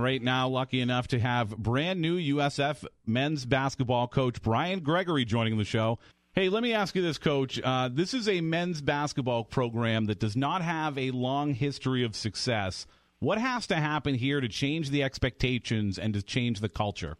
Right now, lucky enough to have brand new USF men's basketball coach Brian Gregory joining the show. Hey, let me ask you this, coach. Uh, this is a men's basketball program that does not have a long history of success. What has to happen here to change the expectations and to change the culture?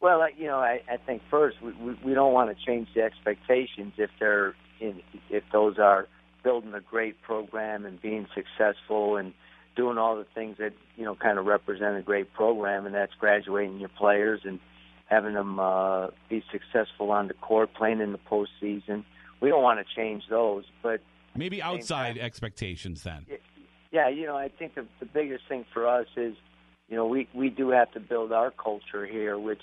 Well, you know, I, I think first we, we, we don't want to change the expectations if they're in, if those are building a great program and being successful and doing all the things that you know kind of represent a great program, and that's graduating your players and having them uh, be successful on the court, playing in the postseason. We don't want to change those, but maybe outside time, expectations then. Yeah, you know, I think the, the biggest thing for us is, you know, we we do have to build our culture here, which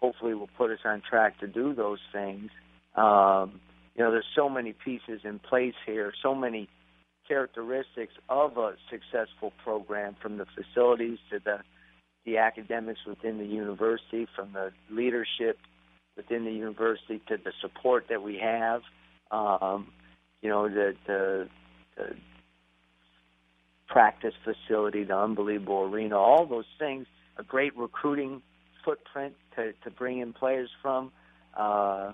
hopefully will put us on track to do those things. Um, you know, there's so many pieces in place here, so many characteristics of a successful program from the facilities to the the academics within the university, from the leadership within the university to the support that we have. Um, you know, the, the, the practice facility, the unbelievable arena, all those things, a great recruiting footprint to, to bring in players from. Uh,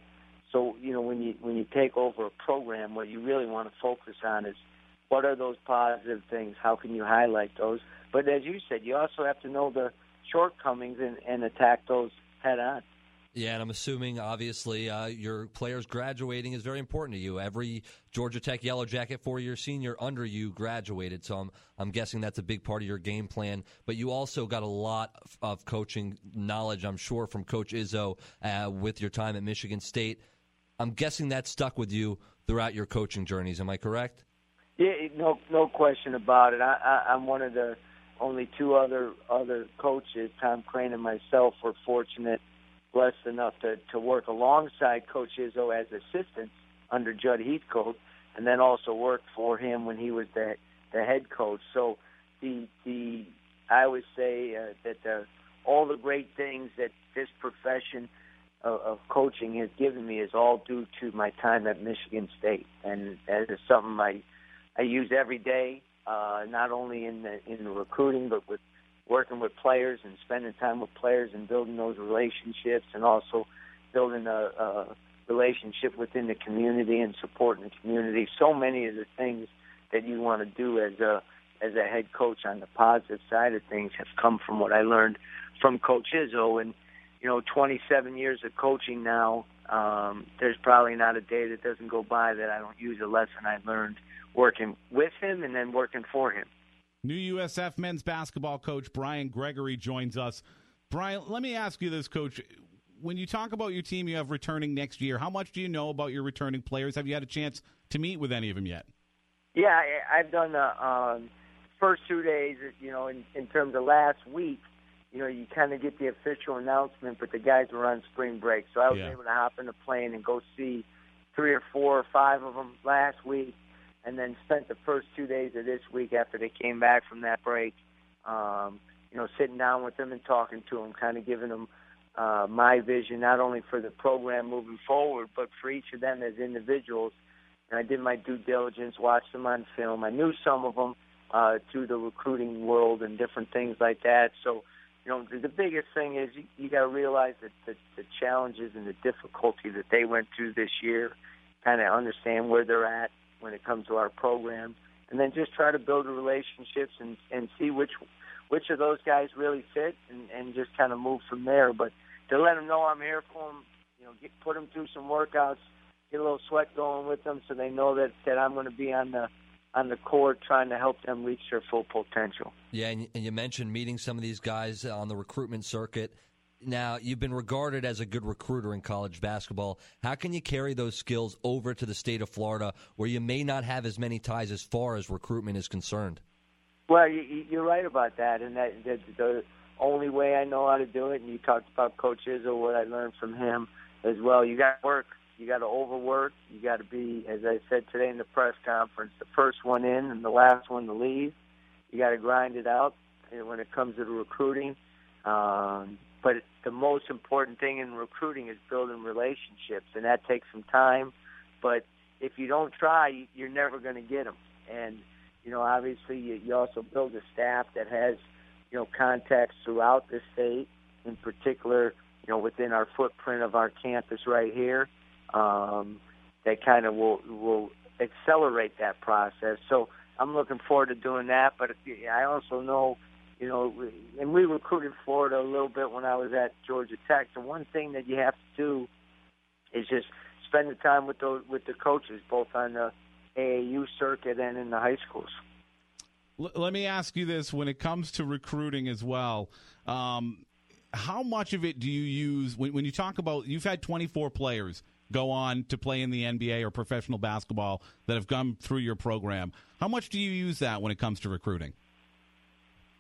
so you know when you when you take over a program, what you really want to focus on is what are those positive things? How can you highlight those? But as you said, you also have to know the shortcomings and, and attack those head on. Yeah, and I'm assuming, obviously, uh, your players graduating is very important to you. Every Georgia Tech Yellow Jacket four-year senior under you graduated, so I'm I'm guessing that's a big part of your game plan. But you also got a lot of coaching knowledge, I'm sure, from Coach Izzo uh, with your time at Michigan State. I'm guessing that stuck with you throughout your coaching journeys. Am I correct? Yeah, no, no question about it. I, I, I'm one of the only two other other coaches, Tom Crean and myself, were fortunate, blessed enough to to work alongside Coach Izzo as assistants under Jud Heathcote, and then also worked for him when he was the the head coach. So the the I always say uh, that the, all the great things that this profession of, of coaching has given me is all due to my time at Michigan State, and that is something I I use every day, uh, not only in the in the recruiting, but with working with players and spending time with players and building those relationships, and also building a, a relationship within the community and supporting the community. So many of the things that you want to do as a as a head coach on the positive side of things have come from what I learned from Coach Izzo and you know, 27 years of coaching now, um, there's probably not a day that doesn't go by that I don't use a lesson I learned working with him and then working for him. New USF men's basketball coach Brian Gregory joins us. Brian, let me ask you this, coach. When you talk about your team you have returning next year, how much do you know about your returning players? Have you had a chance to meet with any of them yet? Yeah, I've done the um, first two days, you know, in, in terms of last week you know, you kind of get the official announcement, but the guys were on spring break, so I was yeah. able to hop in a plane and go see three or four or five of them last week, and then spent the first two days of this week after they came back from that break, um, you know, sitting down with them and talking to them, kind of giving them uh, my vision, not only for the program moving forward, but for each of them as individuals. And I did my due diligence, watched them on film. I knew some of them uh, through the recruiting world and different things like that. So you know, the biggest thing is you, you got to realize that the, the challenges and the difficulty that they went through this year, kind of understand where they're at when it comes to our program, and then just try to build relationships and and see which which of those guys really fit, and and just kind of move from there. But to let them know I'm here for them, you know, get put them through some workouts, get a little sweat going with them, so they know that that I'm going to be on the on the court trying to help them reach their full potential. Yeah, and, you mentioned meeting some of these guys on the recruitment circuit. Now, you've been regarded as a good recruiter in college basketball. How can you carry those skills over to the state of Florida where you may not have as many ties as far as recruitment is concerned? Well, you, you're right about that, and that, that the only way I know how to do it. And you talked about Coach Izzo what I learned from him as well. You got to work. You got to overwork. You got to be, as I said today in the press conference, the first one in and the last one to leave. You got to grind it out when it comes to recruiting. Um, but the most important thing in recruiting is building relationships, and that takes some time. But if you don't try, you're never going to get them. And you know, obviously, you, you also build a staff that has you know contacts throughout the state, in particular, you know, within our footprint of our campus right here. Um, that kind of will will accelerate that process. So I'm looking forward to doing that. But I also know you know, and we recruited Florida a little bit when I was at Georgia Tech. The one thing that you have to do is just spend the time with the with the coaches, both on the AAU circuit and in the high schools. Let me ask you this: when it comes to recruiting as well, um, how much of it do you use when, when you talk about? You've had 24 players go on to play in the NBA or professional basketball that have come through your program. How much do you use that when it comes to recruiting?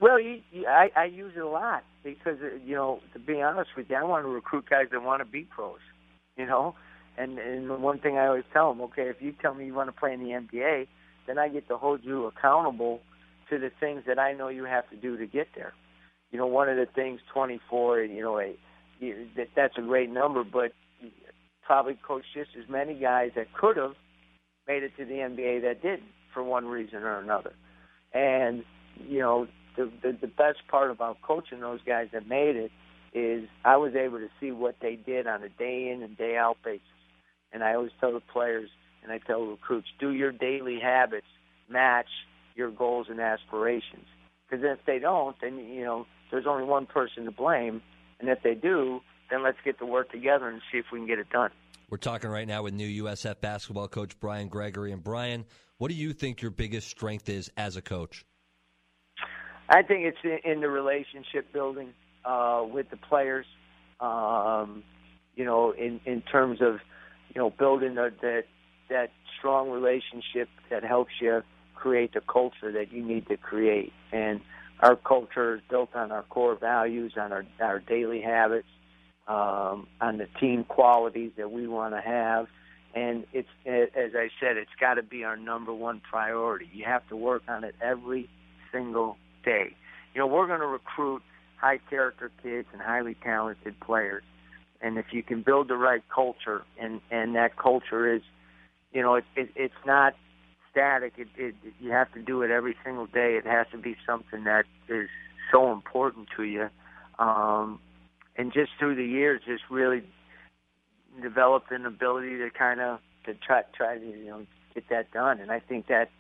Well, you, I, I use it a lot because uh, you know, to be honest with you, I want to recruit guys that want to be pros. You know, and and the one thing I always tell them, okay, if you tell me you want to play in the NBA, then I get to hold you accountable to the things that I know you have to do to get there. You know, one of the things, 24, you know, a, that that's a great number, but probably coached just as many guys that could have made it to the NBA that didn't for one reason or another. And you know, the, the the best part about coaching those guys that made it is I was able to see what they did on a day in and day out basis. And I always tell the players and I tell recruits, do your daily habits match your goals and aspirations? Because if they don't, then you know there's only one person to blame, and if they do, then let's get to work together and see if we can get it done. We're talking right now with new USF basketball coach Brian Gregory. And Brian, what do you think your biggest strength is as a coach? I think it's in the relationship building uh, with the players. Um, you know, in in terms of you know building a, that that strong relationship that helps you create the culture that you need to create. And our culture is built on our core values, on our our daily habits, um, on the team qualities that we want to have. And it's as I said, it's got to be our number one priority. You have to work on it every single day. You know, we're going to recruit high character kids and highly talented players. And if you can build the right culture, and and that culture is, you know, it, it, it's not static. It, it you have to do it every single day. It has to be something that is so important to you. Um, and just through the years, just really developed an ability to kind of to try try to you know get that done. And I think that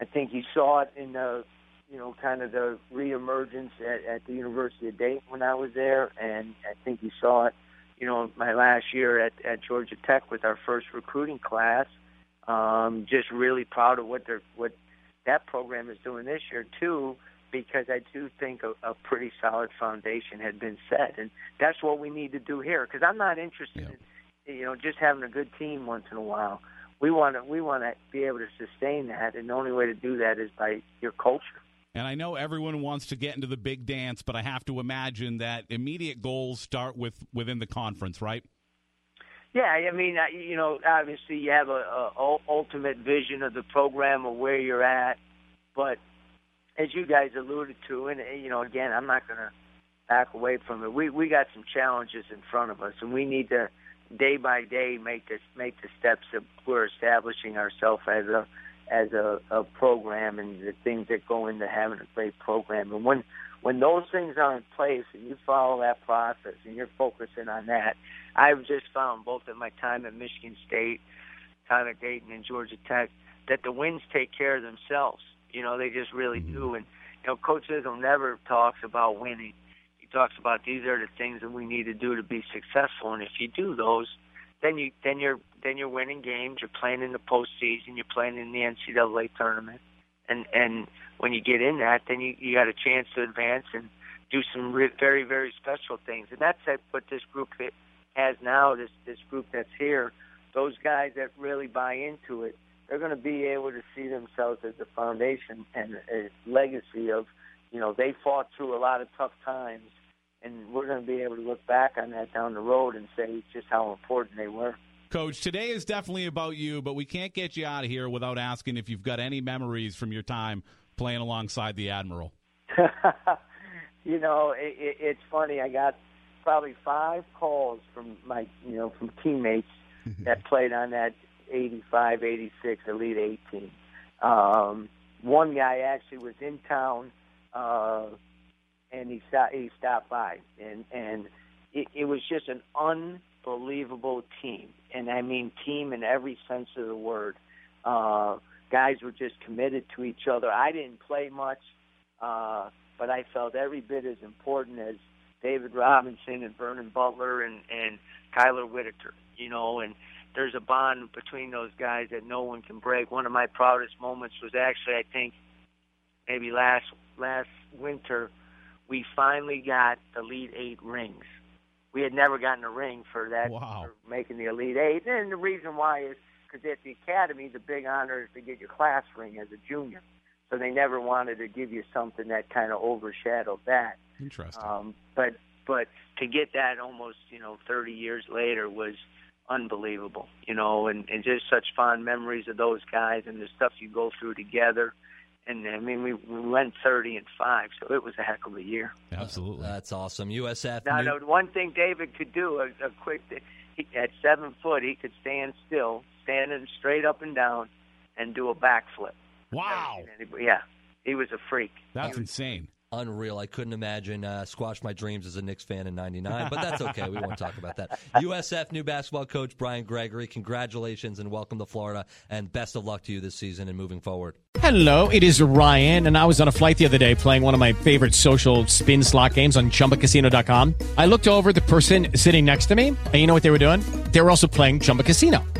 I think you saw it in the you know, kind of the reemergence at, at the University of Dayton when I was there, and I think you saw it, you know, my last year at, at Georgia Tech with our first recruiting class. Um, just really proud of what they're what that program is doing this year too, because I do think a, a pretty solid foundation had been set, and that's what we need to do here. Because I'm not interested yeah. in, you know, just having a good team once in a while. We want to we want to be able to sustain that, and the only way to do that is by your culture. And I know everyone wants to get into the big dance, but I have to imagine that immediate goals start with within the conference, right? Yeah, I mean, you know, obviously you have a, a ultimate vision of the program of where you're at, but as you guys alluded to, and eh, you know, again, I'm not going to back away from it. We we got some challenges in front of us, and we need to day by day make this make the steps that we're establishing ourselves as a as a, a program and the things that go into having a great program. And when when those things are in place and you follow that process and you're focusing on that, I've just found both at my time at Michigan State, time at Dayton and Georgia Tech, that the wins take care of themselves. You know, they just really mm-hmm. do. And you know, Coach Izzo never talks about winning. He talks about these are the things that we need to do to be successful. And if you do those, then you then you're then you're winning games. You're playing in the postseason. You're playing in the NCAA tournament, and and when you get in that, then you you got a chance to advance and do some re- very very special things. And that's what this group has now. This this group that's here, those guys that really buy into it, they're going to be able to see themselves as a foundation and a legacy of, you know, they fought through a lot of tough times, and we're going to be able to look back on that down the road and say just how important they were. Coach, today is definitely about you, but we can't get you out of here without asking if you've got any memories from your time playing alongside the Admiral. you know, it, it, it's funny. I got probably five calls from my, you know, from teammates that played on that 85, 86 Elite 18. Um, one guy actually was in town, uh, and he stopped, he stopped by, and and it, it was just an unbelievable team, and I mean team in every sense of the word. Uh, guys were just committed to each other. I didn't play much, uh, but I felt every bit as important as David Robinson and Vernon Butler and and Kylor Whitaker. You know, and there's a bond between those guys that no one can break. One of my proudest moments was actually, I think, maybe last last winter, we finally got the Elite Eight rings. We had never gotten a ring for that, wow. for making the Elite Eight, and the reason why is because at the academy, the big honor is to get your class ring as a junior. So they never wanted to give you something that kind of overshadowed that. Interesting. Um, but but to get that almost you know 30 years later was unbelievable, you know, and, and just such fond memories of those guys and the stuff you go through together. And I mean, we, we went 30 and 5, so it was a heck of a year. Absolutely. That's awesome. USF. Now, new- the one thing David could do, a, a quick, he, at seven foot, he could stand still, standing straight up and down, and do a backflip. Wow. Yeah, he was a freak. That's insane. Unreal. I couldn't imagine uh, squash my dreams as a Knicks fan in '99, but that's okay. we won't talk about that. USF new basketball coach Brian Gregory, congratulations and welcome to Florida, and best of luck to you this season and moving forward. Hello, it is Ryan, and I was on a flight the other day playing one of my favorite social spin slot games on ChumbaCasino.com. I looked over at the person sitting next to me, and you know what they were doing? They were also playing Chumba Casino.